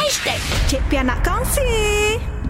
Hey, Hashtag Cik Pia nak kongsi.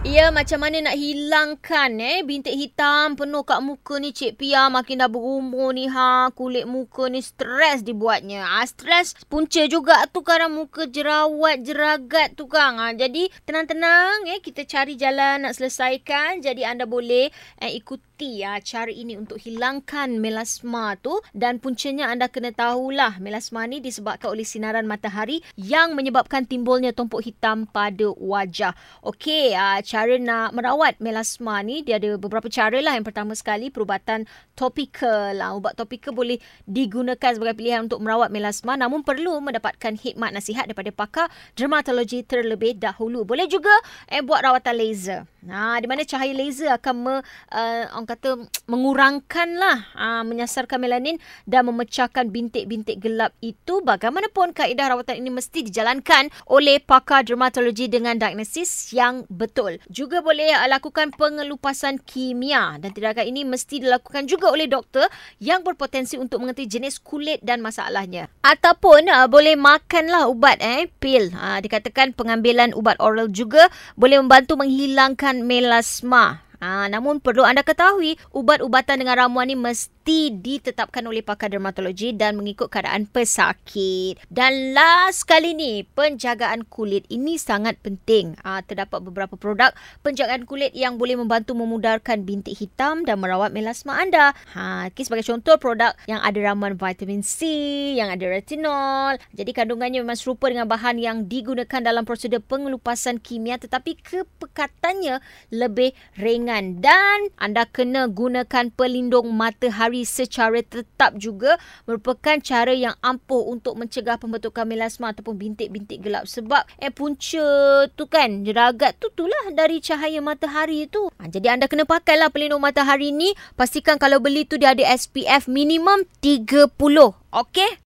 Ya, macam mana nak hilangkan eh bintik hitam penuh kat muka ni Cik Pia makin dah berumur ni ha kulit muka ni stres dibuatnya. Ah stres punca juga tu kan muka jerawat jeragat tu kan. Ha, jadi tenang-tenang eh kita cari jalan nak selesaikan. Jadi anda boleh eh, ikuti ya cara ini untuk hilangkan melasma tu dan puncanya anda kena tahulah melasma ni disebabkan oleh sinaran matahari yang menyebabkan timbulnya tumpuk hitam pada wajah. Okey, uh, cara nak merawat melasma ni dia ada beberapa cara lah. Yang pertama sekali perubatan topikal. Uh, ubat topikal boleh digunakan sebagai pilihan untuk merawat melasma namun perlu mendapatkan khidmat nasihat daripada pakar dermatologi terlebih dahulu. Boleh juga eh buat rawatan laser. Ha, di mana cahaya laser akan me, uh, orang kata mengurangkanlah uh, menyasarkan melanin dan memecahkan bintik-bintik gelap itu. Bagaimanapun kaedah rawatan ini mesti dijalankan oleh pakar dermatologi dengan diagnosis yang betul. Juga boleh uh, lakukan pengelupasan kimia dan tindakan ini mesti dilakukan juga oleh doktor yang berpotensi untuk mengerti jenis kulit dan masalahnya. Ataupun uh, boleh makanlah ubat eh pil. Uh, dikatakan pengambilan ubat oral juga boleh membantu menghilangkan melasma. Ha, namun perlu anda ketahui, ubat-ubatan dengan ramuan ni mesti ditetapkan oleh pakar dermatologi dan mengikut keadaan pesakit. Dan last kali ni, penjagaan kulit ini sangat penting. Ha, terdapat beberapa produk penjagaan kulit yang boleh membantu memudarkan bintik hitam dan merawat melasma anda. Ha, okay, sebagai contoh, produk yang ada ramuan vitamin C, yang ada retinol. Jadi kandungannya memang serupa dengan bahan yang digunakan dalam prosedur pengelupasan kimia tetapi kepekatannya lebih ringan ringan dan anda kena gunakan pelindung matahari secara tetap juga merupakan cara yang ampuh untuk mencegah pembentukan melasma ataupun bintik-bintik gelap sebab eh punca tu kan jeragat tu itulah dari cahaya matahari tu. Ha, jadi anda kena pakailah pelindung matahari ni pastikan kalau beli tu dia ada SPF minimum 30. Okey?